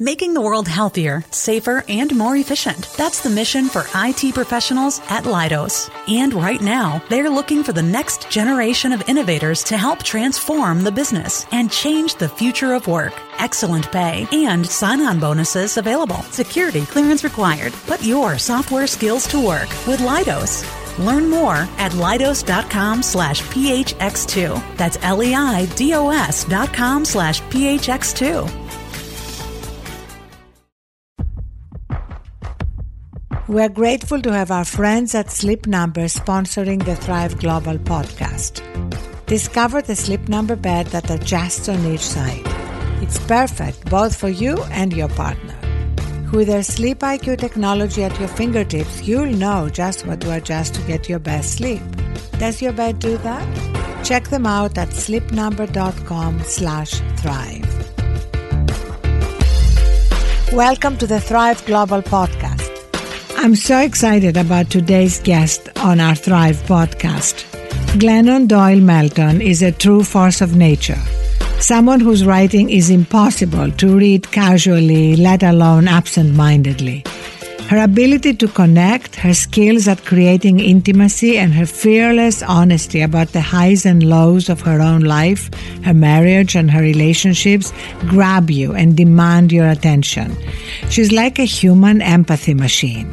making the world healthier, safer, and more efficient. That's the mission for IT professionals at Leidos. And right now, they're looking for the next generation of innovators to help transform the business and change the future of work. Excellent pay and sign on bonuses available. Security clearance required. Put your software skills to work with Leidos. Learn more at leidos.com slash phx2. That's L-E-I-D-O-S dot com slash phx2. We're grateful to have our friends at Sleep Number sponsoring the Thrive Global podcast. Discover the Sleep Number bed that adjusts on each side. It's perfect both for you and your partner. With their Sleep IQ technology at your fingertips, you'll know just what to adjust to get your best sleep. Does your bed do that? Check them out at sleepnumber.com slash thrive. Welcome to the Thrive Global Podcast. I'm so excited about today's guest on our Thrive podcast. Glennon Doyle Melton is a true force of nature, someone whose writing is impossible to read casually, let alone absent mindedly. Her ability to connect, her skills at creating intimacy, and her fearless honesty about the highs and lows of her own life, her marriage, and her relationships grab you and demand your attention. She's like a human empathy machine.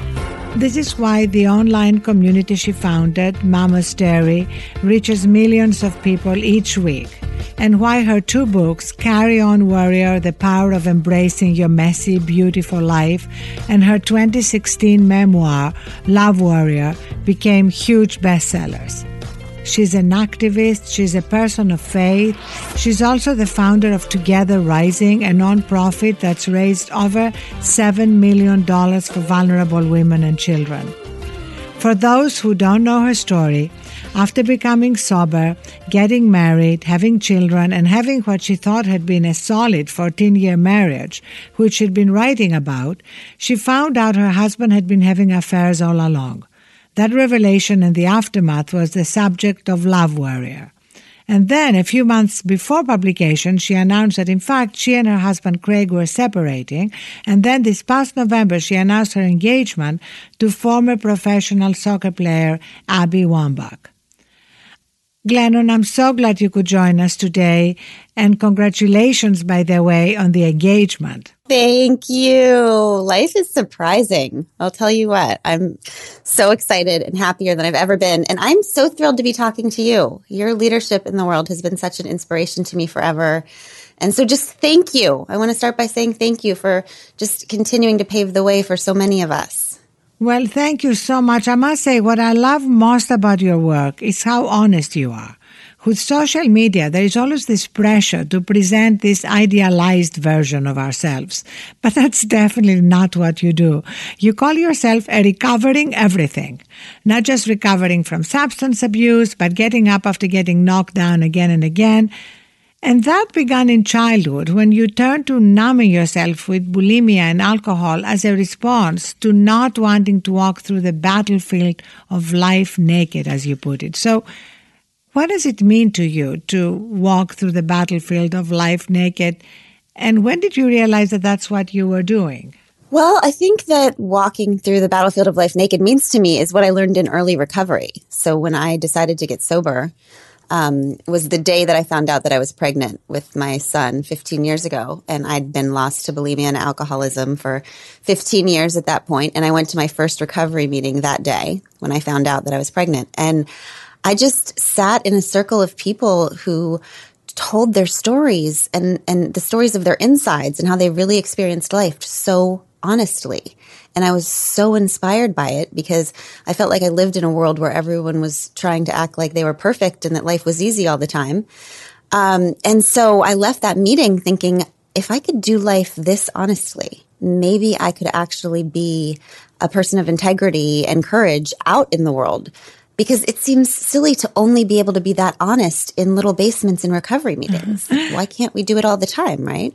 This is why the online community she founded, Momastery, reaches millions of people each week and why her two books, Carry On Warrior The Power of Embracing Your Messy, Beautiful Life, and her 2016 memoir, Love Warrior, became huge bestsellers. She's an activist, she's a person of faith. She's also the founder of Together Rising, a nonprofit that's raised over $7 million for vulnerable women and children. For those who don't know her story, after becoming sober, getting married, having children, and having what she thought had been a solid 14 year marriage, which she'd been writing about, she found out her husband had been having affairs all along. That revelation and the aftermath was the subject of Love Warrior. And then, a few months before publication, she announced that in fact she and her husband Craig were separating. And then this past November, she announced her engagement to former professional soccer player Abby Wambach. Glennon, I'm so glad you could join us today. And congratulations, by the way, on the engagement. Thank you. Life is surprising. I'll tell you what, I'm so excited and happier than I've ever been. And I'm so thrilled to be talking to you. Your leadership in the world has been such an inspiration to me forever. And so just thank you. I want to start by saying thank you for just continuing to pave the way for so many of us. Well, thank you so much. I must say, what I love most about your work is how honest you are. With social media, there is always this pressure to present this idealized version of ourselves. But that's definitely not what you do. You call yourself a recovering everything. Not just recovering from substance abuse, but getting up after getting knocked down again and again and that began in childhood when you turned to numbing yourself with bulimia and alcohol as a response to not wanting to walk through the battlefield of life naked, as you put it. So, what does it mean to you to walk through the battlefield of life naked? And when did you realize that that's what you were doing? Well, I think that walking through the battlefield of life naked means to me is what I learned in early recovery. So when I decided to get sober, um, was the day that I found out that I was pregnant with my son 15 years ago. And I'd been lost to bulimia and alcoholism for 15 years at that point. And I went to my first recovery meeting that day when I found out that I was pregnant. And I just sat in a circle of people who told their stories and, and the stories of their insides and how they really experienced life so honestly. And I was so inspired by it because I felt like I lived in a world where everyone was trying to act like they were perfect and that life was easy all the time. Um, and so I left that meeting thinking, if I could do life this honestly, maybe I could actually be a person of integrity and courage out in the world. Because it seems silly to only be able to be that honest in little basements in recovery meetings. Why can't we do it all the time, right?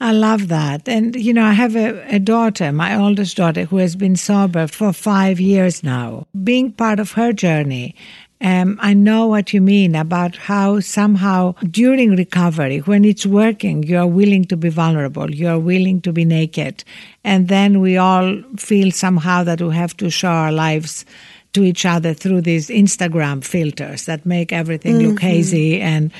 I love that. And, you know, I have a, a, daughter, my oldest daughter, who has been sober for five years now. Being part of her journey Um, I know what you mean about how somehow during recovery, when it's working, you're willing to be vulnerable, you're willing to be naked. And then we all feel somehow that we have to show our lives to each other through these Instagram filters that make everything mm-hmm. look hazy and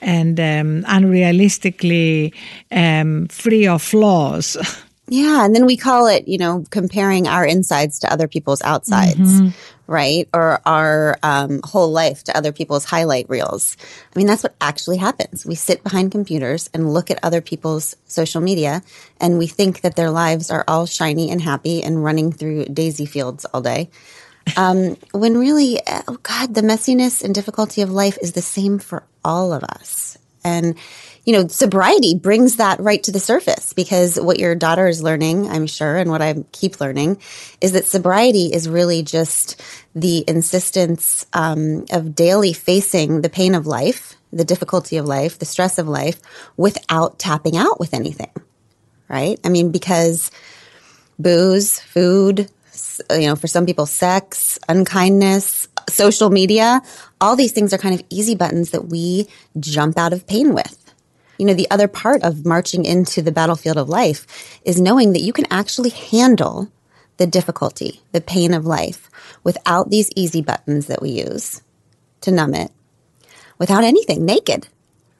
and um, unrealistically um, free of flaws. Yeah, and then we call it, you know, comparing our insides to other people's outsides, mm-hmm. right? Or our um, whole life to other people's highlight reels. I mean, that's what actually happens. We sit behind computers and look at other people's social media, and we think that their lives are all shiny and happy and running through daisy fields all day. Um, when really, oh God, the messiness and difficulty of life is the same for all of us. And you know, sobriety brings that right to the surface because what your daughter is learning, I'm sure, and what I keep learning is that sobriety is really just the insistence um, of daily facing the pain of life, the difficulty of life, the stress of life without tapping out with anything, right? I mean, because booze, food, Uh, you know, for some people, sex, unkindness, social media, all these things are kind of easy buttons that we jump out of pain with you know, the other part of marching into the battlefield of life is knowing that you can actually handle the difficulty, the pain of life without these easy buttons that we use to numb it, without anything, naked,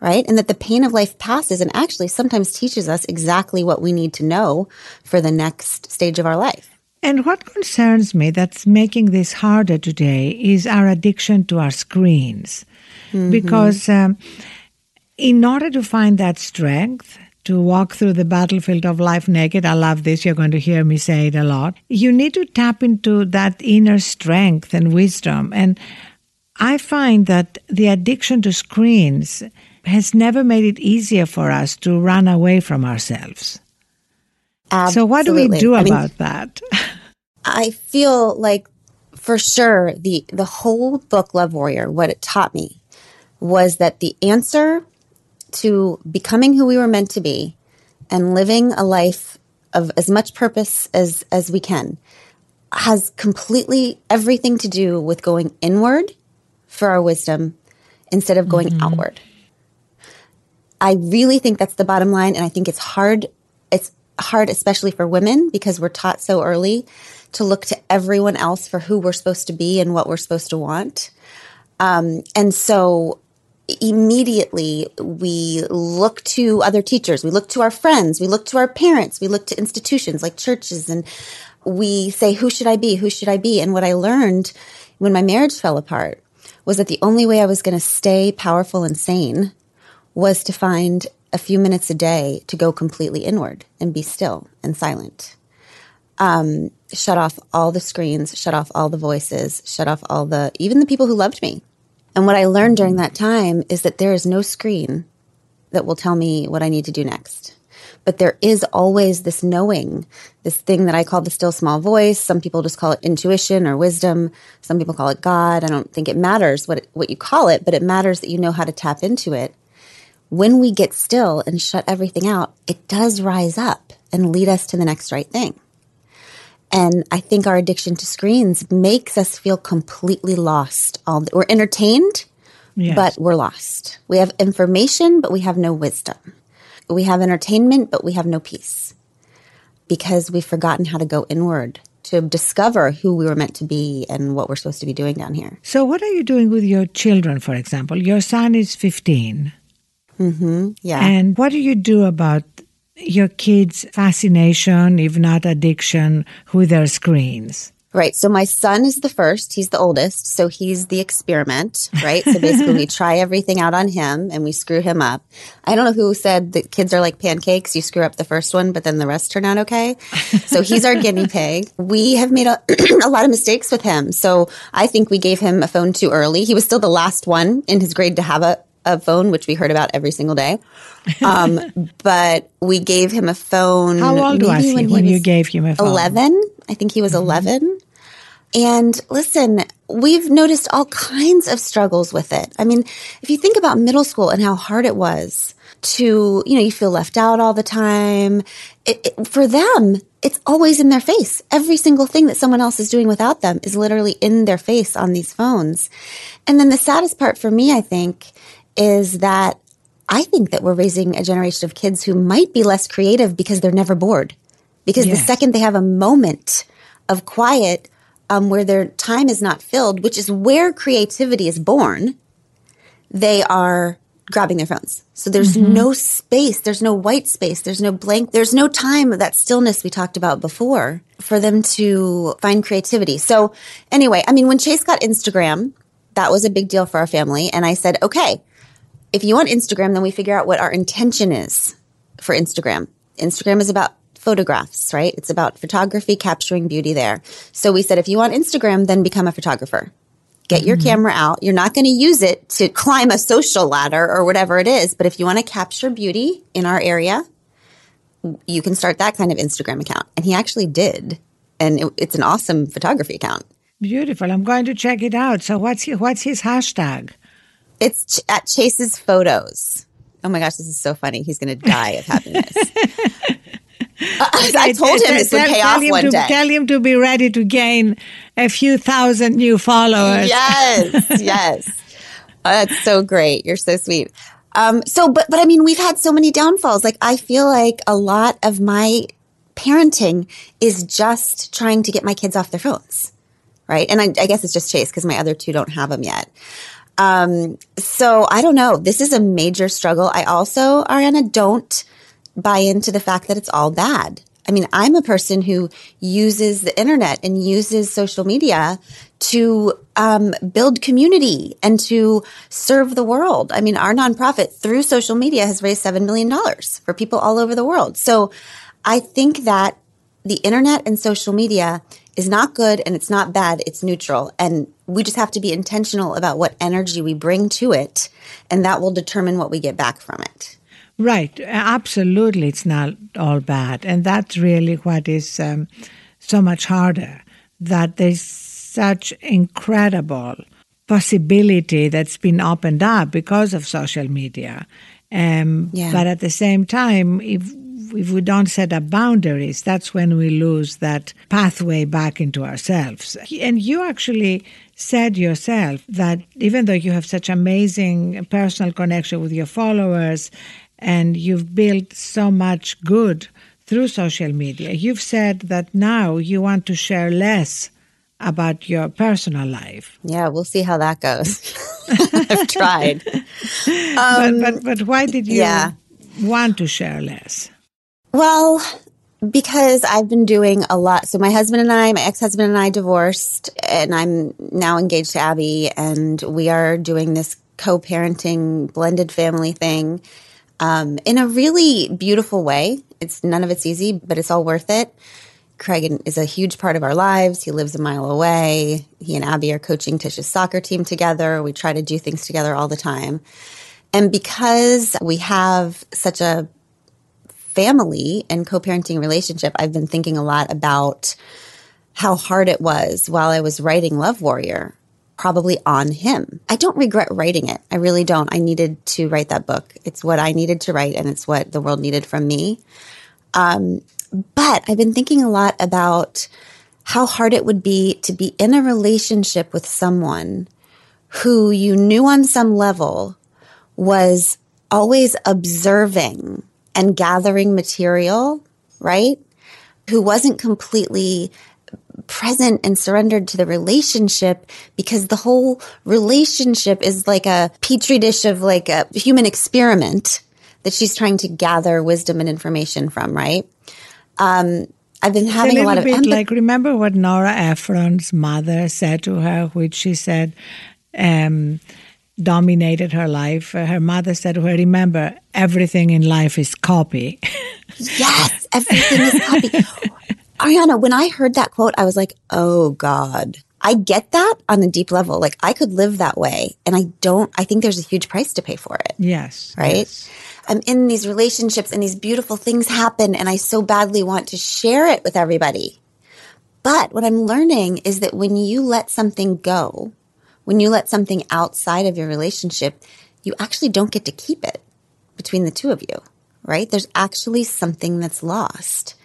right? And that the pain of life passes and actually sometimes teaches us exactly what we need to know for the next stage of our life. And what concerns me that's making this harder today is our addiction to our screens. Mm-hmm. Because um, in order to find that strength, to walk through the battlefield of life naked, I love this, you're going to hear me say it a lot. You need to tap into that inner strength and wisdom. And I find that the addiction to screens has never made it easier for us to run away from ourselves. Absolutely. So, what do we do I about mean, that? I feel like for sure the the whole book Love Warrior, what it taught me was that the answer to becoming who we were meant to be and living a life of as much purpose as as we can has completely everything to do with going inward for our wisdom instead of going mm-hmm. outward. I really think that's the bottom line and I think it's hard it's hard especially for women because we're taught so early to look to everyone else for who we're supposed to be and what we're supposed to want. Um, and so immediately we look to other teachers, we look to our friends, we look to our parents, we look to institutions like churches, and we say, Who should I be? Who should I be? And what I learned when my marriage fell apart was that the only way I was going to stay powerful and sane was to find a few minutes a day to go completely inward and be still and silent. Um, shut off all the screens, shut off all the voices, shut off all the, even the people who loved me and what I learned during that time is that there is no screen that will tell me what I need to do next. But there is always this knowing, this thing that I call the still small voice. Some people just call it intuition or wisdom. Some people call it God. I don't think it matters what, it, what you call it, but it matters that you know how to tap into it. When we get still and shut everything out, it does rise up and lead us to the next right thing. And I think our addiction to screens makes us feel completely lost. All we're entertained, yes. but we're lost. We have information, but we have no wisdom. We have entertainment, but we have no peace because we've forgotten how to go inward to discover who we were meant to be and what we're supposed to be doing down here. So, what are you doing with your children, for example? Your son is 15. Mm-hmm, yeah. And what do you do about your kids' fascination, if not addiction, with their screens? Right. So my son is the first. He's the oldest. So he's the experiment, right? So basically we try everything out on him and we screw him up. I don't know who said that kids are like pancakes. You screw up the first one, but then the rest turn out okay. So he's our guinea pig. We have made a, a lot of mistakes with him. So I think we gave him a phone too early. He was still the last one in his grade to have a, a phone, which we heard about every single day. Um, but we gave him a phone. How old was he when, he when you gave him a phone? 11. I think he was mm-hmm. 11. And listen, we've noticed all kinds of struggles with it. I mean, if you think about middle school and how hard it was to, you know, you feel left out all the time. It, it, for them, it's always in their face. Every single thing that someone else is doing without them is literally in their face on these phones. And then the saddest part for me, I think, is that I think that we're raising a generation of kids who might be less creative because they're never bored. Because yes. the second they have a moment of quiet um, where their time is not filled, which is where creativity is born, they are grabbing their phones. So there's mm-hmm. no space. There's no white space. There's no blank. There's no time that stillness we talked about before for them to find creativity. So anyway, I mean, when Chase got Instagram, that was a big deal for our family. And I said, okay, if you want Instagram, then we figure out what our intention is for Instagram. Instagram is about photographs, right? It's about photography, capturing beauty there. So we said, if you want Instagram, then become a photographer. Get your mm-hmm. camera out. You're not going to use it to climb a social ladder or whatever it is. But if you want to capture beauty in our area, you can start that kind of Instagram account. And he actually did. And it, it's an awesome photography account. Beautiful. I'm going to check it out. So what's his, what's his hashtag? It's ch- at Chase's photos. Oh my gosh, this is so funny. He's going to die of happiness. I told him this would pay off one to, day. Tell him to be ready to gain a few thousand new followers. Yes, yes. Oh, that's so great. You're so sweet. Um, so, but, but I mean, we've had so many downfalls. Like, I feel like a lot of my parenting is just trying to get my kids off their phones. Right. And I, I guess it's just Chase because my other two don't have them yet. Um, so I don't know. This is a major struggle. I also, Arianna, don't buy into the fact that it's all bad. I mean, I'm a person who uses the internet and uses social media to um, build community and to serve the world. I mean, our nonprofit through social media has raised $7 million for people all over the world. So I think that the internet and social media is not good and it's not bad. It's neutral. And we just have to be intentional about what energy we bring to it. And that will determine what we get back from it. Right, absolutely, it's not all bad, and that's really what is um, so much harder. That there's such incredible possibility that's been opened up because of social media. Um, yeah. But at the same time, if if we don't set up boundaries, that's when we lose that pathway back into ourselves. And you actually said yourself that even though you have such amazing personal connection with your followers and you've built so much good through social media. You've said that now you want to share less about your personal life. Yeah, we'll see how that goes. I've tried. Um, but, but, but why did you yeah. want to share less? Well, because I've been doing a lot. So my husband and I, my ex-husband and I divorced and I'm now engaged to Abby and we are doing this co-parenting blended family thing um, in a really beautiful way. It's none of it's easy, but it's all worth it. Craig is a huge part of our lives. He lives a mile away. He and Abby are coaching Tish's soccer team together. We try to do things together all the time. And because we have such a family and co parenting relationship, I've been thinking a lot about how hard it was while I was writing Love Warrior probably on him. I don't regret writing it. I really don't. I needed to write that book. It's what I needed to write and it's what the world needed from me. Um, but I've been thinking a lot about how hard it would be to be in a relationship with someone who you knew on some level was always observing and gathering material, right? Who wasn't completely present and surrendered to the relationship because the whole relationship is like a petri dish of like a human experiment that she's trying to gather wisdom and information from, right? Um, I've been having a, a lot of bit like remember what Nora Ephron's mother said to her, which she said um, dominated her life. Uh, her mother said to her, "Remember, everything in life is copy." yes, everything is copy. Arianna, when I heard that quote, I was like, oh God. I get that on a deep level. Like I could live that way. And I don't, I think there's a huge price to pay for it. Yes. Right? Yes. I'm in these relationships and these beautiful things happen and I so badly want to share it with everybody. But what I'm learning is that when you let something go, when you let something outside of your relationship, you actually don't get to keep it between the two of you, right? There's actually something that's lost.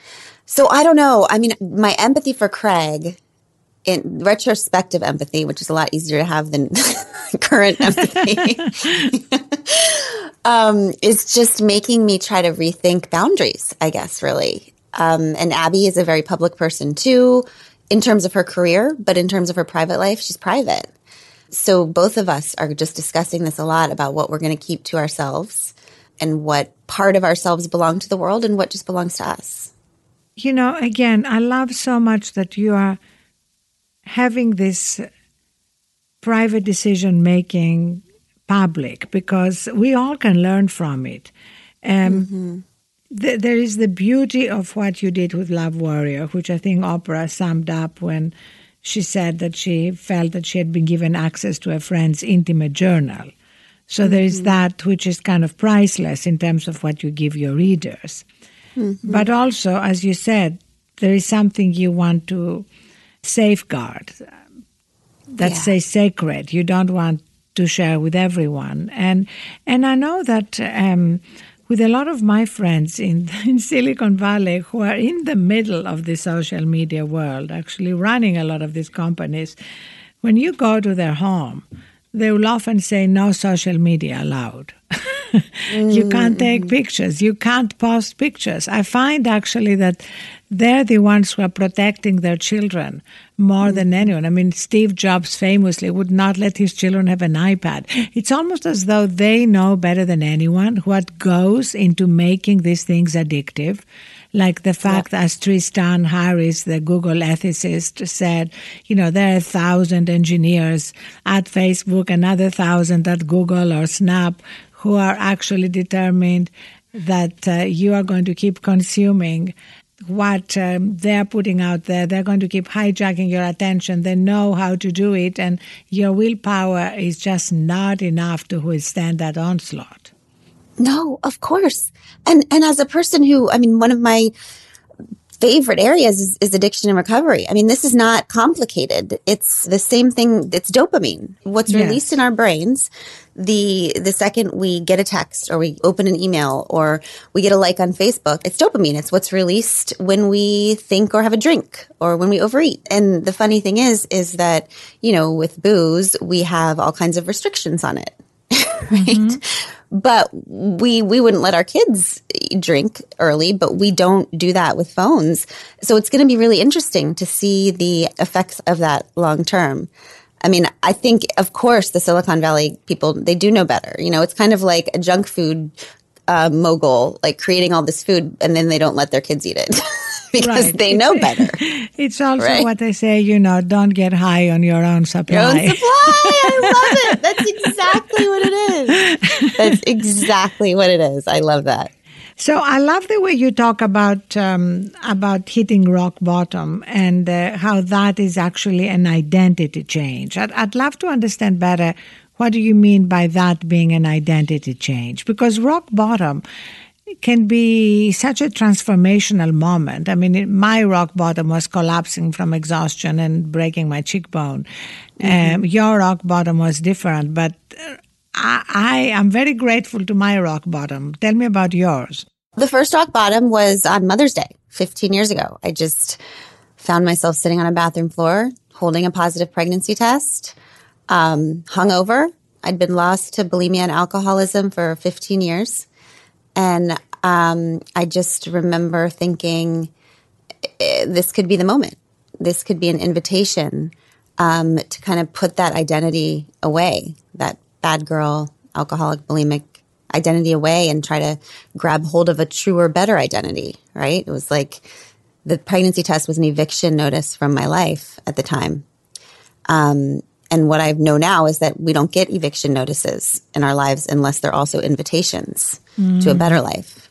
So I don't know. I mean, my empathy for Craig in retrospective empathy, which is a lot easier to have than current empathy, um, is just making me try to rethink boundaries, I guess, really. Um, and Abby is a very public person too, in terms of her career, but in terms of her private life, she's private. So both of us are just discussing this a lot about what we're going to keep to ourselves and what part of ourselves belong to the world and what just belongs to us. You know, again, I love so much that you are having this private decision making public because we all can learn from it. Um, mm-hmm. th- there is the beauty of what you did with Love Warrior, which I think Oprah summed up when she said that she felt that she had been given access to a friend's intimate journal. So mm-hmm. there is mm-hmm. that which is kind of priceless in terms of what you give your readers. Mm-hmm. But also, as you said, there is something you want to safeguard that yeah. say sacred. You don't want to share with everyone. And and I know that um, with a lot of my friends in in Silicon Valley who are in the middle of the social media world, actually running a lot of these companies, when you go to their home, they will often say no social media allowed. you can't take mm. pictures. You can't post pictures. I find actually that they're the ones who are protecting their children more than mm. anyone. I mean, Steve Jobs famously would not let his children have an iPad. It's almost as though they know better than anyone what goes into making these things addictive. Like the fact, yeah. as Tristan Harris, the Google ethicist, said, you know, there are a thousand engineers at Facebook, another thousand at Google or Snap who are actually determined that uh, you are going to keep consuming what um, they're putting out there. They're going to keep hijacking your attention. They know how to do it, and your willpower is just not enough to withstand that onslaught. No, of course. And and as a person who, I mean, one of my favorite areas is, is, addiction and recovery. I mean, this is not complicated. It's the same thing. It's dopamine. What's yes. released in our brains the the second we get a text or we open an email or we get a like on Facebook, it's dopamine. It's what's released when we think or have a drink or when we overeat. And the funny thing is, is that you know, with booze, we have all kinds of restrictions on it, right? Mm-hmm but we we wouldn't let our kids drink early but we don't do that with phones so it's going to be really interesting to see the effects of that long term I mean, I think, of course, the Silicon Valley people, they do know better. You know, it's kind of like a junk food uh, mogul, like creating all this food and then they don't let their kids eat it because right. they know better. it's also right? what they say, you know, don't get high on your own supply. Your own supply. I love it. That's exactly what it is. That's exactly what it is. I love that. So I love the way you talk about um, about hitting rock bottom and uh, how that is actually an identity change. I'd, I'd love to understand better what do you mean by that being an identity change? Because rock bottom can be such a transformational moment. I mean, my rock bottom was collapsing from exhaustion and breaking my cheekbone. Mm-hmm. Um, your rock bottom was different, but uh, I, I am very grateful to my rock bottom. Tell me about yours. The first rock bottom was on Mother's Day 15 years ago. I just found myself sitting on a bathroom floor holding a positive pregnancy test, um, hungover. I'd been lost to bulimia and alcoholism for 15 years. And um, I just remember thinking, eh, this could be the moment. This could be an invitation um, to kind of put that identity away, that bad girl, alcoholic, bulimic identity away and try to grab hold of a truer, better identity, right? It was like the pregnancy test was an eviction notice from my life at the time. Um, and what I know now is that we don't get eviction notices in our lives unless they're also invitations mm. to a better life.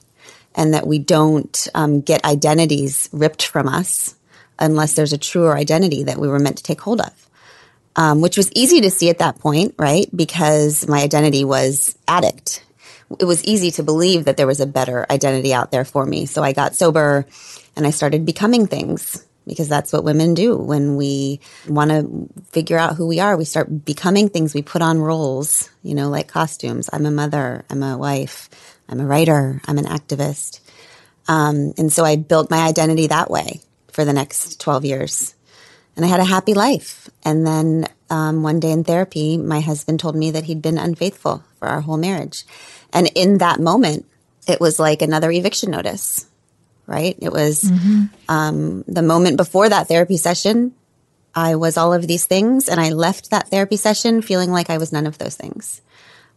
And that we don't um, get identities ripped from us unless there's a truer identity that we were meant to take hold of um, which was easy to see at that point, right? Because my identity was addict. It was easy to believe that there was a better identity out there for me. So I got sober and I started becoming things because that's what women do when we want to figure out who we are. We start becoming things. We put on roles, you know, like costumes. I'm a mother. I'm a wife. I'm a writer. I'm an activist. Um, and so I built my identity that way for the next 12 years. And I had a happy life. And then um, one day in therapy, my husband told me that he'd been unfaithful for our whole marriage. And in that moment, it was like another eviction notice, right? It was mm-hmm. um, the moment before that therapy session. I was all of these things, and I left that therapy session feeling like I was none of those things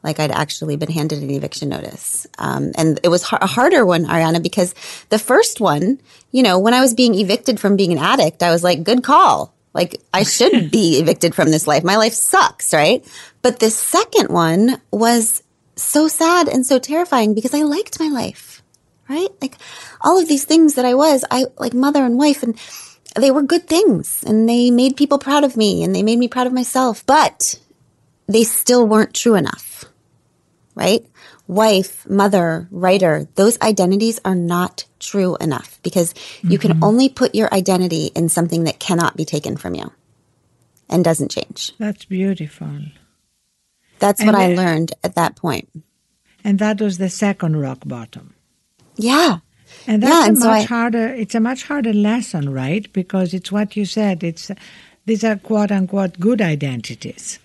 like I'd actually been handed an eviction notice. Um, and it was a harder one, Arianna, because the first one, you know, when I was being evicted from being an addict, I was like, good call. Like I should be evicted from this life. My life sucks, right? But the second one was so sad and so terrifying because I liked my life, right? Like all of these things that I was, I like mother and wife and they were good things and they made people proud of me and they made me proud of myself, but they still weren't true enough right? Wife, mother, writer, those identities are not true enough because mm-hmm. you can mm-hmm. only put your identity in something that cannot be taken from you and doesn't change. That's beautiful. That's and what I learned at that point. And that was the second rock bottom. Yeah. And that's yeah, and a much so I, harder it's a much harder lesson, right? Because it's what you said. It's these are quote unquote good identities.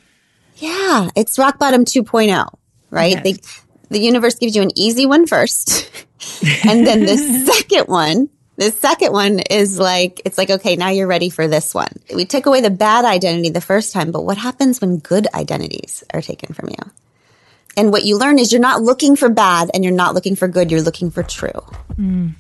Yeah, it's rock bottom 2.0 right? They, the universe gives you an easy one first. and then the second one, the second one is like, it's like, okay, now you're ready for this one. We took away the bad identity the first time, but what happens when good identities are taken from you? And what you learn is you're not looking for bad and you're not looking for good, you're looking for true. Mm.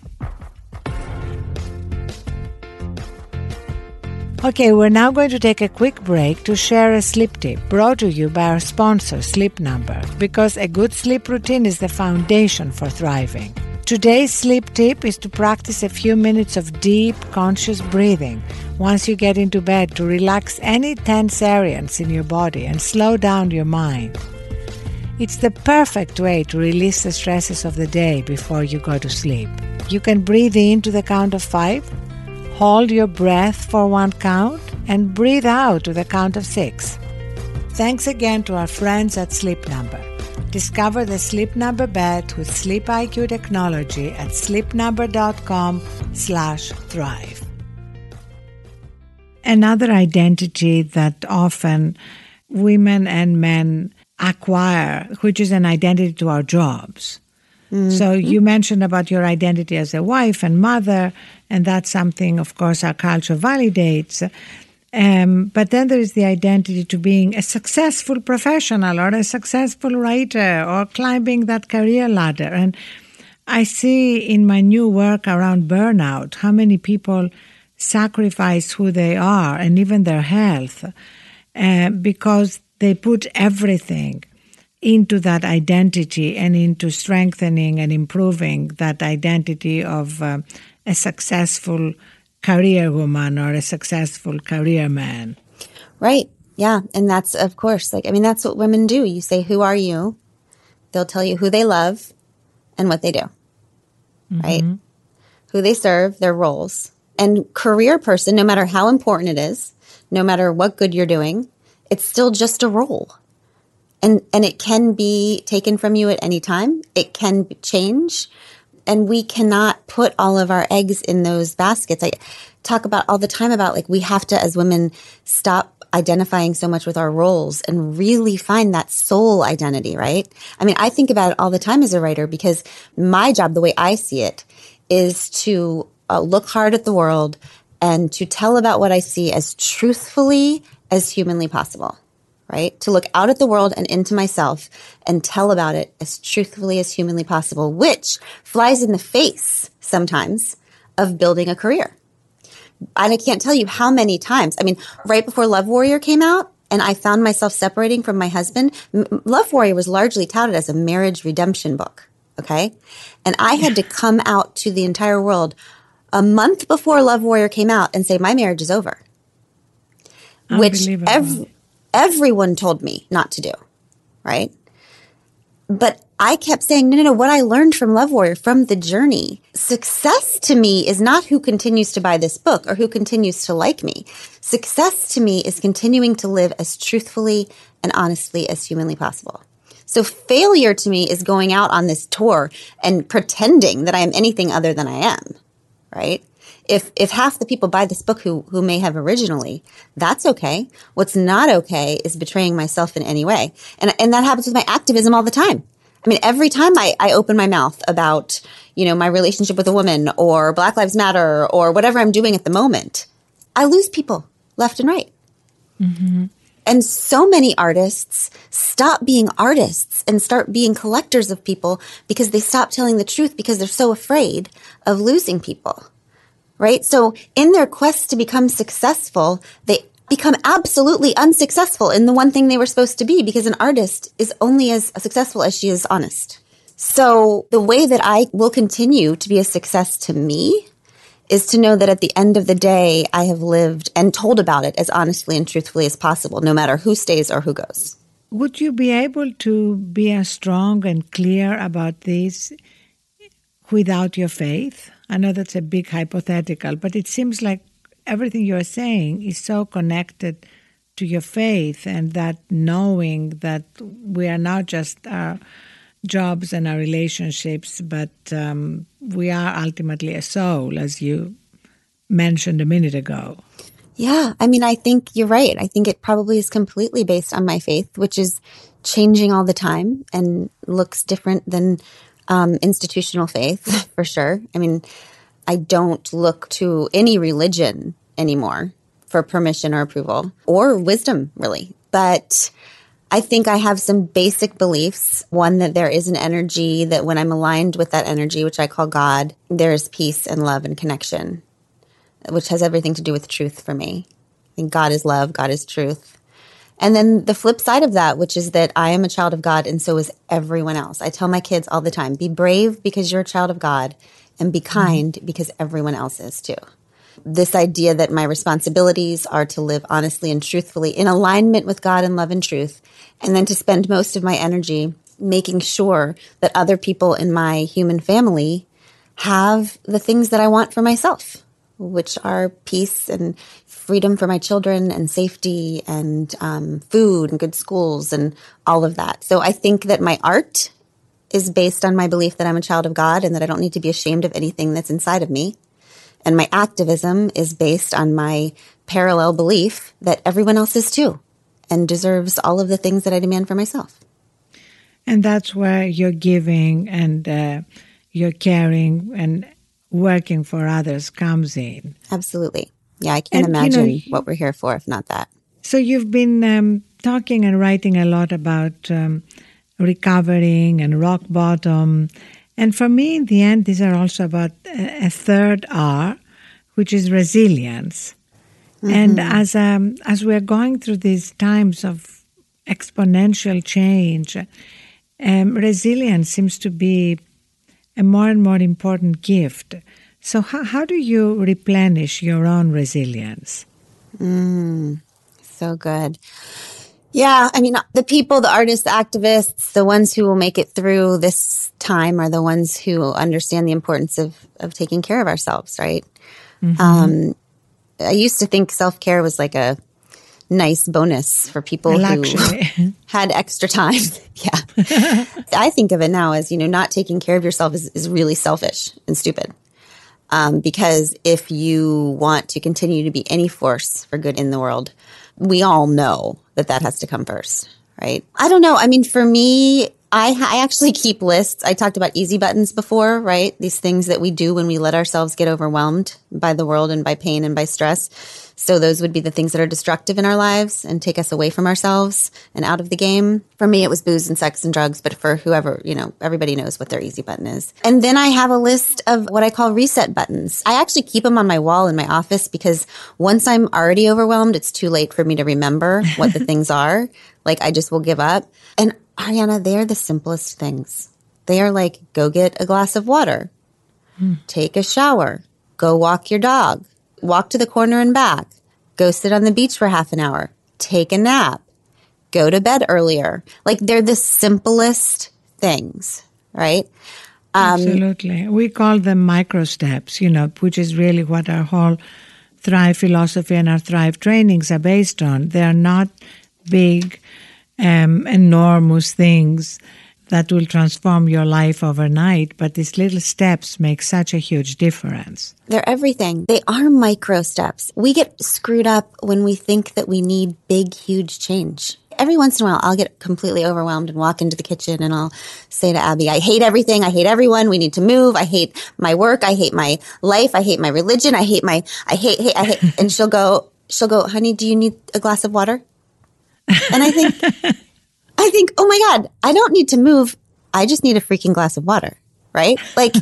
Okay, we're now going to take a quick break to share a sleep tip brought to you by our sponsor, Sleep Number, because a good sleep routine is the foundation for thriving. Today's sleep tip is to practice a few minutes of deep, conscious breathing once you get into bed to relax any tense areas in your body and slow down your mind. It's the perfect way to release the stresses of the day before you go to sleep. You can breathe in to the count of five Hold your breath for one count and breathe out to the count of six. Thanks again to our friends at Sleep Number. Discover the Sleep Number bed with Sleep IQ technology at sleepnumber.com slash thrive. Another identity that often women and men acquire, which is an identity to our jobs. Mm-hmm. So you mentioned about your identity as a wife and mother, and that's something, of course, our culture validates. Um, but then there is the identity to being a successful professional or a successful writer or climbing that career ladder. And I see in my new work around burnout how many people sacrifice who they are and even their health uh, because they put everything into that identity and into strengthening and improving that identity of uh, a successful career woman or a successful career man. Right. Yeah. And that's, of course, like, I mean, that's what women do. You say, Who are you? They'll tell you who they love and what they do. Mm-hmm. Right. Who they serve, their roles. And career person, no matter how important it is, no matter what good you're doing, it's still just a role and and it can be taken from you at any time. It can change, and we cannot put all of our eggs in those baskets. I talk about all the time about like we have to as women stop identifying so much with our roles and really find that soul identity, right? I mean, I think about it all the time as a writer because my job, the way I see it, is to uh, look hard at the world and to tell about what I see as truthfully as humanly possible right? To look out at the world and into myself and tell about it as truthfully as humanly possible, which flies in the face sometimes of building a career. And I can't tell you how many times. I mean, right before Love Warrior came out, and I found myself separating from my husband. Love Warrior was largely touted as a marriage redemption book. Okay. And I had to come out to the entire world a month before Love Warrior came out and say, my marriage is over. Which every, everyone told me not to do, right? But I kept saying, no, no, no, what I learned from Love Warrior, from the journey, success to me is not who continues to buy this book or who continues to like me. Success to me is continuing to live as truthfully and honestly as humanly possible. So failure to me is going out on this tour and pretending that I am anything other than I am, right? If if half the people buy this book who who may have originally, that's okay. What's not okay is betraying myself in any way. And and that happens with my activism all the time. I mean, every time I, I open my mouth about, you know, my relationship with a woman or Black Lives Matter or whatever I'm doing at the moment, I lose people left and right. Mm-hmm. And so many artists stop being artists and start being collectors of people because they stop telling the truth because they're so afraid of losing people. Right? So in their quest to become successful, they become absolutely unsuccessful in the one thing they were supposed to be because an artist is only as successful as she is honest. So the way that I will continue to be a success to me is to know that at the end of the day, I have lived and told about it as honestly and truthfully as possible, no matter who stays or who goes. Would you be able to be as strong and clear about this without your faith? I know that's a big hypothetical, but it seems like everything you're saying is so connected to your faith and that knowing that we are not just our jobs and our relationships, but um, we are ultimately a soul, as you mentioned a minute ago. Yeah, I mean, I think you're right. I think it probably is completely based on my faith, which is changing all the time and looks different than um, institutional faith for sure. I mean, I don't look to any religion anymore for permission or approval or wisdom, really. But I think I have some basic beliefs. One, that there is an energy that when I'm aligned with that energy, which I call God, there is peace and love and connection, which has everything to do with truth for me. I think God is love, God is truth. And then the flip side of that, which is that I am a child of God and so is everyone else. I tell my kids all the time be brave because you're a child of God and be mm-hmm. kind because everyone else is too. This idea that my responsibilities are to live honestly and truthfully in alignment with God and love and truth, and then to spend most of my energy making sure that other people in my human family have the things that I want for myself, which are peace and freedom for my children and safety and um, food and good schools and all of that. So I think that my art is based on my belief that I'm a child of God and that I don't need to be ashamed of anything that's inside of me. And my activism is based on my parallel belief that everyone else is too and deserves all of the things that I demand for myself. And that's where your giving and uh, your caring and working for others comes in. Absolutely. Yeah, I can't and, imagine you know, what we're here for if not that. So you've been um, talking and writing a lot about um, recovering and rock bottom. And for me, in the end, these are also about a, third R, which is resilience. Mm-hmm. And as um, as we're going through these times of exponential change, um, resilience seems to be a more and more important gift. So, how, how do you replenish your own resilience? Mm, so good. Yeah, I mean, the people, the artists, the activists, the ones who will make it through this time are the ones who understand the importance of, of taking care of ourselves, right? Mm-hmm. Um, I used to think self care was like a nice bonus for people who had extra time. yeah. I think of it now as, you know, not taking care of yourself is, is really selfish and stupid. Um, because if you want to continue to be any force for good in the world, we all know that that has to come first, right? I don't know. I mean, for me, I, I actually keep lists. I talked about easy buttons before, right? These things that we do when we let ourselves get overwhelmed by the world and by pain and by stress. So those would be the things that are destructive in our lives and take us away from ourselves and out of the game. For me, it was booze and sex and drugs, but for whoever, you know, everybody knows what their easy button is. And then I have a list of what I call reset buttons. I actually keep them on my wall in my office because once I'm already overwhelmed, it's too late for me to remember what the things are. Like I just will give up. And Arianna, they are the simplest things. They are like go get a glass of water, hmm. take a shower, go walk your dog, walk to the corner and back, go sit on the beach for half an hour, take a nap, go to bed earlier. Like they're the simplest things, right? Um, Absolutely. We call them micro steps, you know, which is really what our whole Thrive philosophy and our Thrive trainings are based on. They are not big um, enormous things that will transform your life overnight, but these little steps make such a huge difference. They're everything. They are micro steps. We get screwed up when we think that we need big, huge change. Every once in a while, I'll get completely overwhelmed and walk into the kitchen and I'll say to Abby, I hate everything. I hate everyone. We need to move. I hate my work. I hate my life. I hate my religion. I hate my, I hate, hate, I hate. and she'll go, she'll go, honey, do you need a glass of water? And I think, I think, oh my God, I don't need to move. I just need a freaking glass of water, right? Like,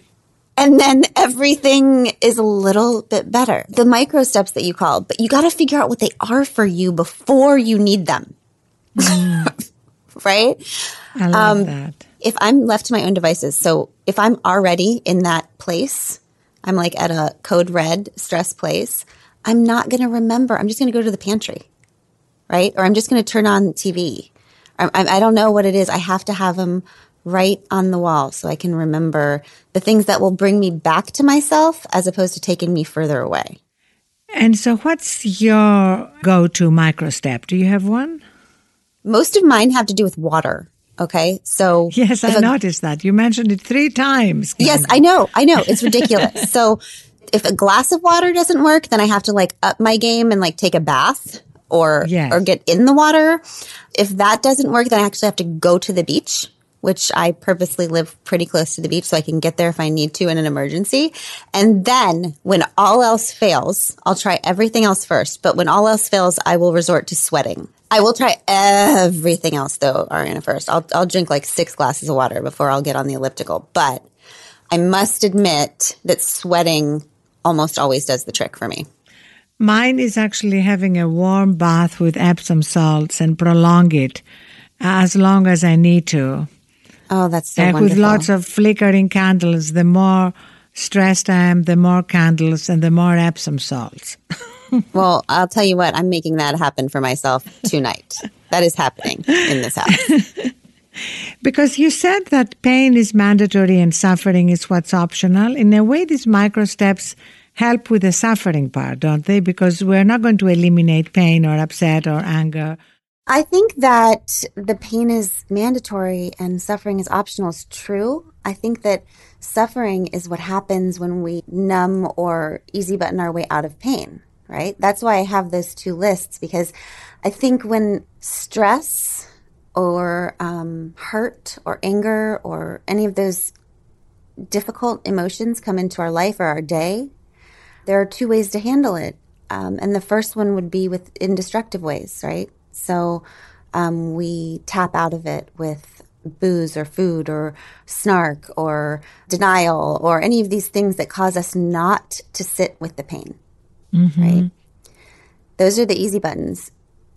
and then everything is a little bit better. The micro steps that you call, but you got to figure out what they are for you before you need them. Mm. right? I love um, that. If I'm left to my own devices, so if I'm already in that place, I'm like at a code red stress place, I'm not going to remember. I'm just going to go to the pantry, right? Or I'm just going to turn on TV I, I don't know what it is. I have to have them right on the wall so I can remember the things that will bring me back to myself as opposed to taking me further away. And so, what's your go to micro step? Do you have one? Most of mine have to do with water. Okay. So, yes, I a, noticed that. You mentioned it three times. Yes, I know. I know. It's ridiculous. so, if a glass of water doesn't work, then I have to like up my game and like take a bath or yes. or get in the water. If that doesn't work, then I actually have to go to the beach, which I purposely live pretty close to the beach so I can get there if I need to in an emergency. And then when all else fails, I'll try everything else first. But when all else fails, I will resort to sweating. I will try everything else though, Arianna, first. I'll, I'll drink like six glasses of water before I'll get on the elliptical. But I must admit that sweating almost always does the trick for me. Mine is actually having a warm bath with Epsom salts and prolong it uh, as long as I need to. Oh, that's so uh, wonderful. With lots of flickering candles, the more stressed I am, the more candles and the more Epsom salts. well, I'll tell you what, I'm making that happen for myself tonight. that is happening in this house. because you said that pain is mandatory and suffering is what's optional. In a way, these micro steps help with the suffering part, don't they? Because we're not going to eliminate pain or upset or anger. I think that the pain is mandatory and suffering is optional is true. I think that suffering is what happens when we numb or easy button our way out of pain, right? That's why I have those two lists because I think when stress or um, hurt or anger or any of those difficult emotions come into our life or our day, there are two ways to handle it. Um, and the first one would be with in destructive ways, right? So um, we tap out of it with booze or food or snark or denial or any of these things that cause us not to sit with the pain, mm-hmm. right? Those are the easy buttons.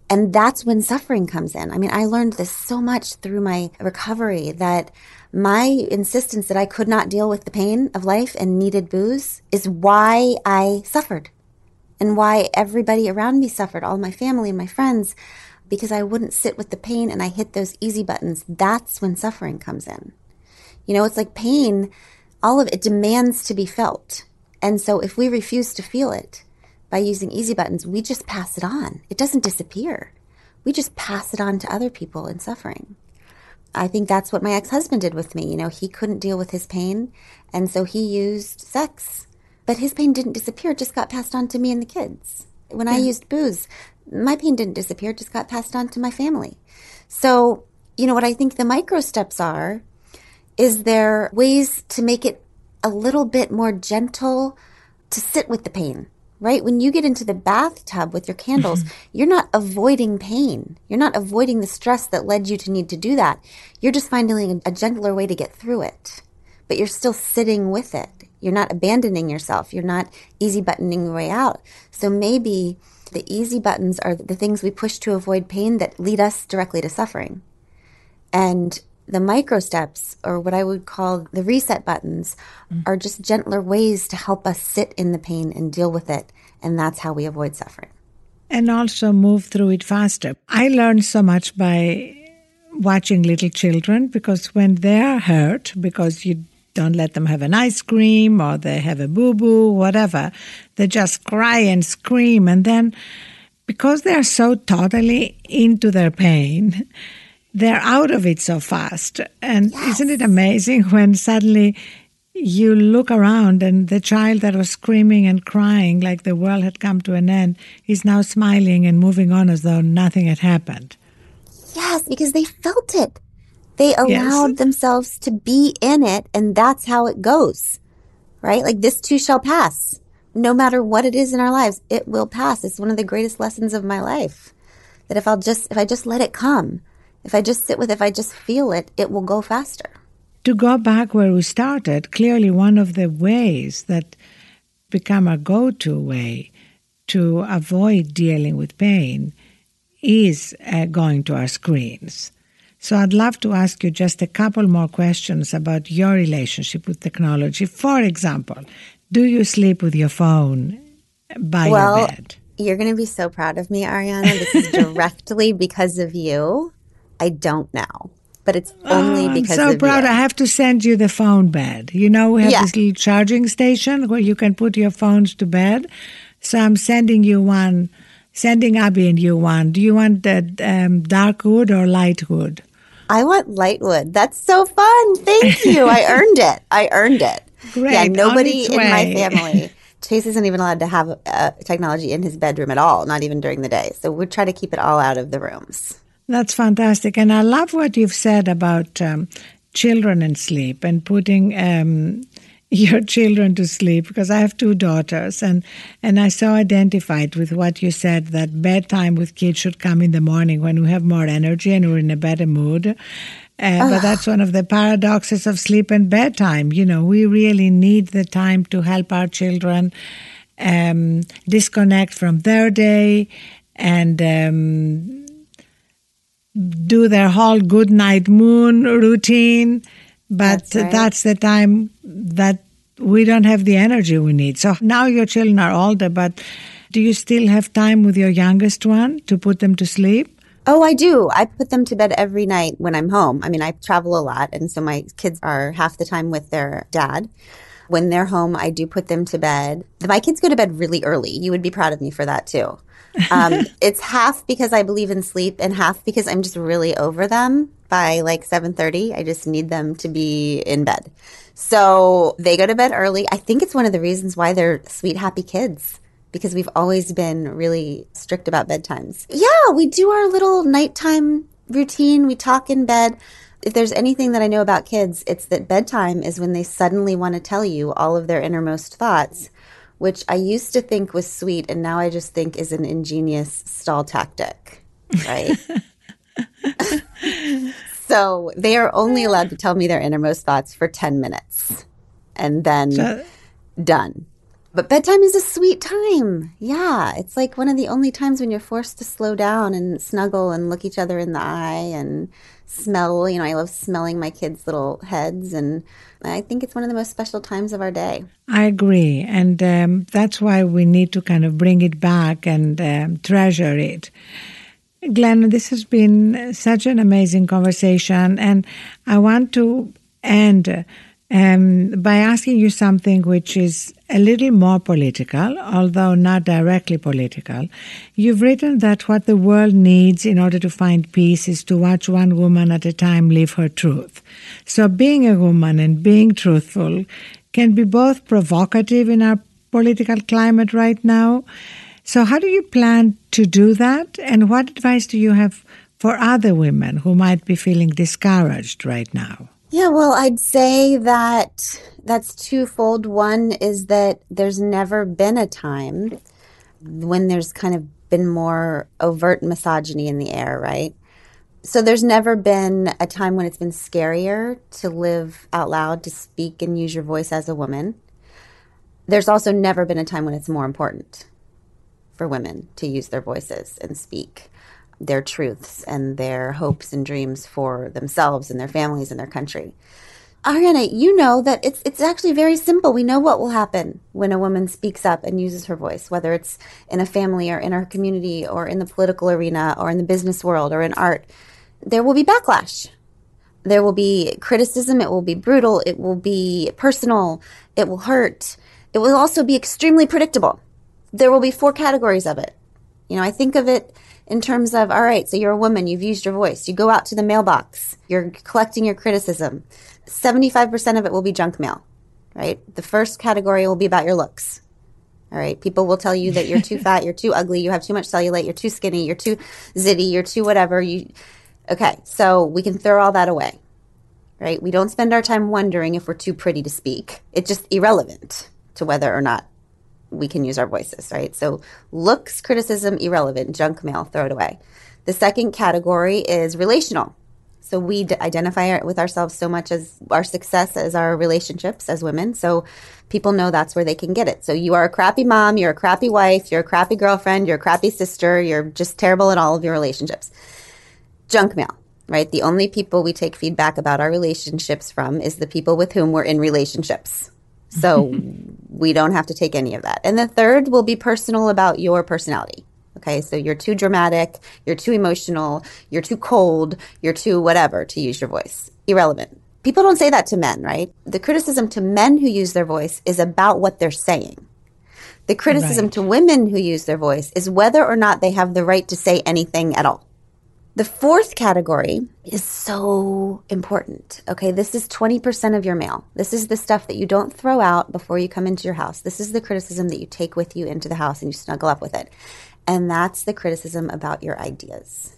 And that's when suffering comes in. I mean, I learned this so much through my recovery that my insistence that I could not deal with the pain of life and needed booze is why I suffered and why everybody around me suffered, all my family and my friends, because I wouldn't sit with the pain and I hit those easy buttons. That's when suffering comes in. You know, it's like pain, all of it demands to be felt. And so if we refuse to feel it by using easy buttons, we just pass it on. It doesn't disappear. We just pass it on to other people in suffering. I think that's what my ex husband did with me. You know, he couldn't deal with his pain, and so he used sex. But his pain didn't disappear, it just got passed on to me and the kids. When yeah. I used booze, my pain didn't disappear, it just got passed on to my family. So, you know, what I think the micro steps are is there ways to make it a little bit more gentle to sit with the pain right? When you get into the bathtub with your candles, mm-hmm. you're not avoiding pain. You're not avoiding the stress that led you to need to do that. You're just finding a gentler way to get through it. But you're still sitting with it. You're not abandoning yourself. You're not easy buttoning your way out. So maybe the easy buttons are the things we push to avoid pain that lead us directly to suffering. And the micro steps, or what I would call the reset buttons, mm. are just gentler ways to help us sit in the pain and deal with it. And that's how we avoid suffering. And also move through it faster. I learned so much by watching little children because when they're hurt, because you don't let them have an ice cream or they have a boo boo, whatever, they just cry and scream. And then because they are so totally into their pain, they're out of it so fast. And yes. isn't it amazing when suddenly you look around and the child that was screaming and crying like the world had come to an end is now smiling and moving on as though nothing had happened. Yes, because they felt it. They allowed yes. themselves to be in it, and that's how it goes, right? Like this too shall pass. No matter what it is in our lives, it will pass. It's one of the greatest lessons of my life. That if I'll just, if I just let it come, if I just sit with it, if I just feel it, it will go faster. To go back where we started, clearly one of the ways that become a go to way to avoid dealing with pain is uh, going to our screens. So I'd love to ask you just a couple more questions about your relationship with technology. For example, do you sleep with your phone by well, your bed? You're going to be so proud of me, Arianna. This is directly because of you. I don't know. but it's only oh, because I'm so proud. You. I have to send you the phone bed. You know, we have yeah. this little charging station where you can put your phones to bed. So I'm sending you one, sending Abby and you one. Do you want the um, dark wood or light wood? I want light wood. That's so fun. Thank you. I earned it. I earned it. Great. Yeah, nobody in my family. Chase isn't even allowed to have uh, technology in his bedroom at all, not even during the day. So we try to keep it all out of the rooms. That's fantastic. And I love what you've said about um, children and sleep and putting um, your children to sleep because I have two daughters and, and I so identified with what you said that bedtime with kids should come in the morning when we have more energy and we're in a better mood. Uh, but that's one of the paradoxes of sleep and bedtime. You know, we really need the time to help our children um, disconnect from their day and um, do their whole good night moon routine, but that's, right. that's, the time that we don't have the energy we need. So now your children are older, but do you still have time with your youngest one to put them to sleep? Oh, I do. I put them to bed every night when I'm home. I mean, I travel a lot, and so my kids are half the time with their dad. When they're home, I do put them to bed. My kids go to bed really early. You would be proud of me for that too. Um, it's half because I believe in sleep and half because I'm just really over them by like 7:30. I just need them to be in bed. So they go to bed early. I think it's one of the reasons why they're sweet happy kids because we've always been really strict about bedtimes. Yeah, we do our little nighttime routine. We talk in bed. If there's anything that I know about kids, it's that bedtime is when they suddenly want to tell you all of their innermost thoughts which I used to think was sweet and now I just think is an ingenious stall tactic, right? so they are only allowed to tell me their innermost thoughts for 10 minutes and then so- done. But bedtime is a sweet time. Yeah. It's like one of the only times when you're forced to slow down and snuggle and look each other in the eye and smell. You know, I love smelling my kids' little heads and I think it's one of the most special times of our day. I agree. And um, that's why we need to kind of bring it back and um, treasure it. Glenn, this has been such an amazing conversation. And I want to end um, by asking you something which is a little more political, although not directly political. You've written that what the world needs in order to find peace is to watch one woman at a time live her truth. So, being a woman and being truthful can be both provocative in our political climate right now. So, how do you plan to do that? And what advice do you have for other women who might be feeling discouraged right now? Yeah, well, I'd say that that's twofold. One is that there's never been a time when there's kind of been more overt misogyny in the air, right? So there's never been a time when it's been scarier to live out loud, to speak and use your voice as a woman. There's also never been a time when it's more important for women to use their voices and speak their truths and their hopes and dreams for themselves and their families and their country. Arianna, you know that it's it's actually very simple. We know what will happen when a woman speaks up and uses her voice, whether it's in a family or in her community or in the political arena or in the business world or in art. There will be backlash. There will be criticism, it will be brutal, it will be personal, it will hurt. It will also be extremely predictable. There will be four categories of it You know, I think of it in terms of, all right, so you're a woman, you've used your voice, you go out to the mailbox, you're collecting your criticism. 75% of it will be junk mail, right? The first category will be about your looks. All right. People will tell you that you're too fat, you're too ugly, you have too much cellulite, you're too skinny, you're too zitty, you're too whatever. You, okay. So we can throw all that away, right? We don't spend our time wondering if we're too pretty to speak. It's just irrelevant to whether or not we can use our voices, right? So looks, criticism, irrelevant, junk mail, throw it away. The second category is relational. So we d- identify with ourselves so much as our success as our relationships as women. So people know that's where they can get it. So you are a crappy mom, you're a crappy wife, you're a crappy girlfriend, you're a crappy sister, you're just terrible at all of your relationships. Junk mail, right? The only people we take feedback about our relationships from is the people with whom we're in relationships. So we don't have to take any of that. And the third will be personal about your personality. Okay, so you're too dramatic, you're too emotional, you're too cold, you're too whatever to use your voice. Irrelevant. People don't say that to men, right? The criticism to men who use their voice is about what they're saying. The criticism right. to women who use their voice is whether or not they have the right to say anything at all. The fourth category is so important. Okay, this is 20% of your mail. This is the stuff that you don't throw out before you come into your house. This is the criticism that you take with you into the house and you snuggle up with it. And that's the criticism about your ideas.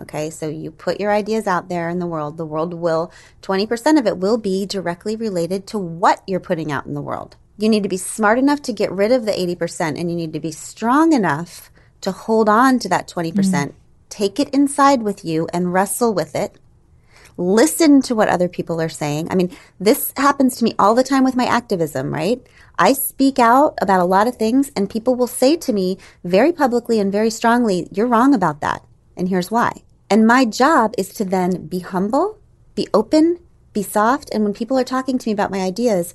Okay, so you put your ideas out there in the world. The world will, 20% of it will be directly related to what you're putting out in the world. You need to be smart enough to get rid of the 80%, and you need to be strong enough to hold on to that 20%. Mm take it inside with you and wrestle with it. Listen to what other people are saying. I mean, this happens to me all the time with my activism, right? I speak out about a lot of things and people will say to me very publicly and very strongly, you're wrong about that. And here's why. And my job is to then be humble, be open, be soft. And when people are talking to me about my ideas,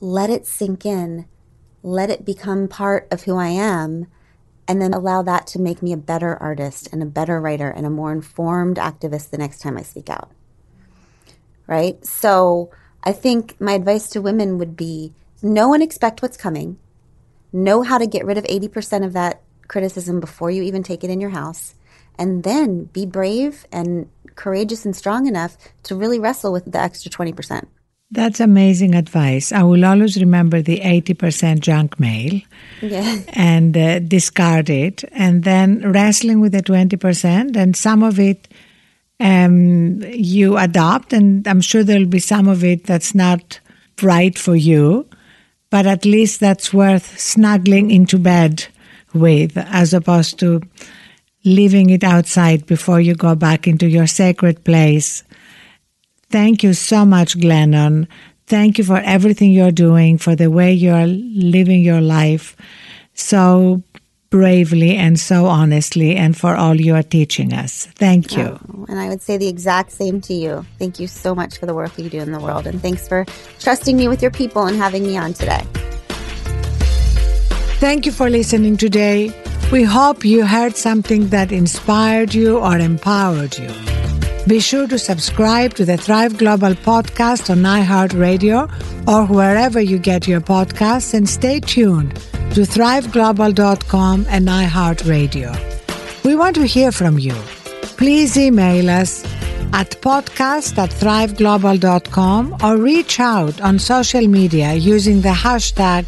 let it sink in, let it become part of who I am and then allow that to make me a better artist and a better writer and a more informed activist the next time I speak out. Right? So I think my advice to women would be know and expect what's coming, know how to get rid of 80% of that criticism before you even take it in your house, and then be brave and courageous and strong enough to really wrestle with the extra 20%. That's amazing advice. I will always remember the 80% junk mail yeah. and uh, discard it, and then wrestling with the 20%, and some of it um, you adopt, and I'm sure there'll be some of it that's not right for you, but at least that's worth snuggling into bed with, as opposed to leaving it outside before you go back into your sacred place Thank you so much, Glennon. Thank you for everything you're doing, for the way you're living your life so bravely and so honestly, and for all you are teaching us. Thank you. Oh, and I would say the exact same to you. Thank you so much for the work you do in the world. And thanks for trusting me with your people and having me on today. Thank you for listening today. We hope you heard something that inspired you or empowered you. Be sure to subscribe to the Thrive Global podcast on iHeartRadio or wherever you get your podcasts and stay tuned to thriveglobal.com and iHeartRadio. We want to hear from you. Please email us at podcast at thriveglobal.com or reach out on social media using the hashtag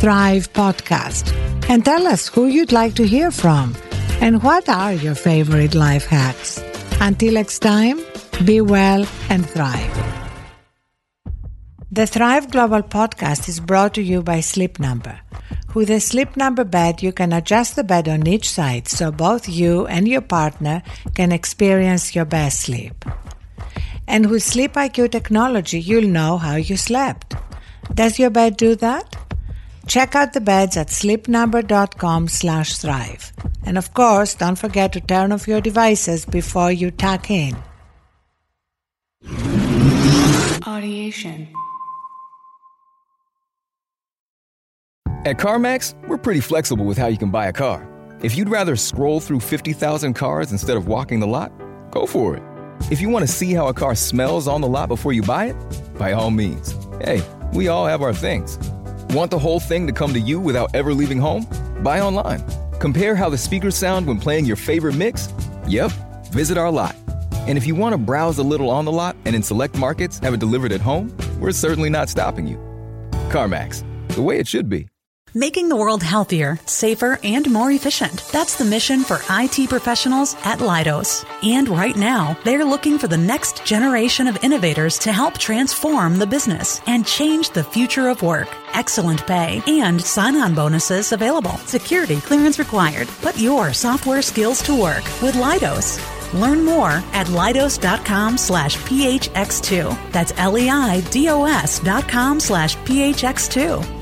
ThrivePodcast and tell us who you'd like to hear from and what are your favorite life hacks. Until next time, be well and thrive. The Thrive Global podcast is brought to you by Sleep Number. With a Sleep Number bed, you can adjust the bed on each side so both you and your partner can experience your best sleep. And with Sleep IQ technology, you'll know how you slept. Does your bed do that? Check out the beds at sleepnumber.com slash thrive. And of course, don't forget to turn off your devices before you tuck in. Audiation. At CarMax, we're pretty flexible with how you can buy a car. If you'd rather scroll through 50,000 cars instead of walking the lot, go for it. If you want to see how a car smells on the lot before you buy it, by all means. Hey, we all have our things. Want the whole thing to come to you without ever leaving home? Buy online Compare how the speakers sound when playing your favorite mix? Yep, visit our lot. And if you want to browse a little on the lot and in select markets have it delivered at home, we're certainly not stopping you. CarMax, the way it should be. Making the world healthier, safer, and more efficient. That's the mission for IT professionals at Leidos. And right now, they're looking for the next generation of innovators to help transform the business and change the future of work. Excellent pay and sign-on bonuses available. Security clearance required. Put your software skills to work with Leidos. Learn more at leidos.com slash phx2. That's L-E-I-D-O-S dot com slash phx2.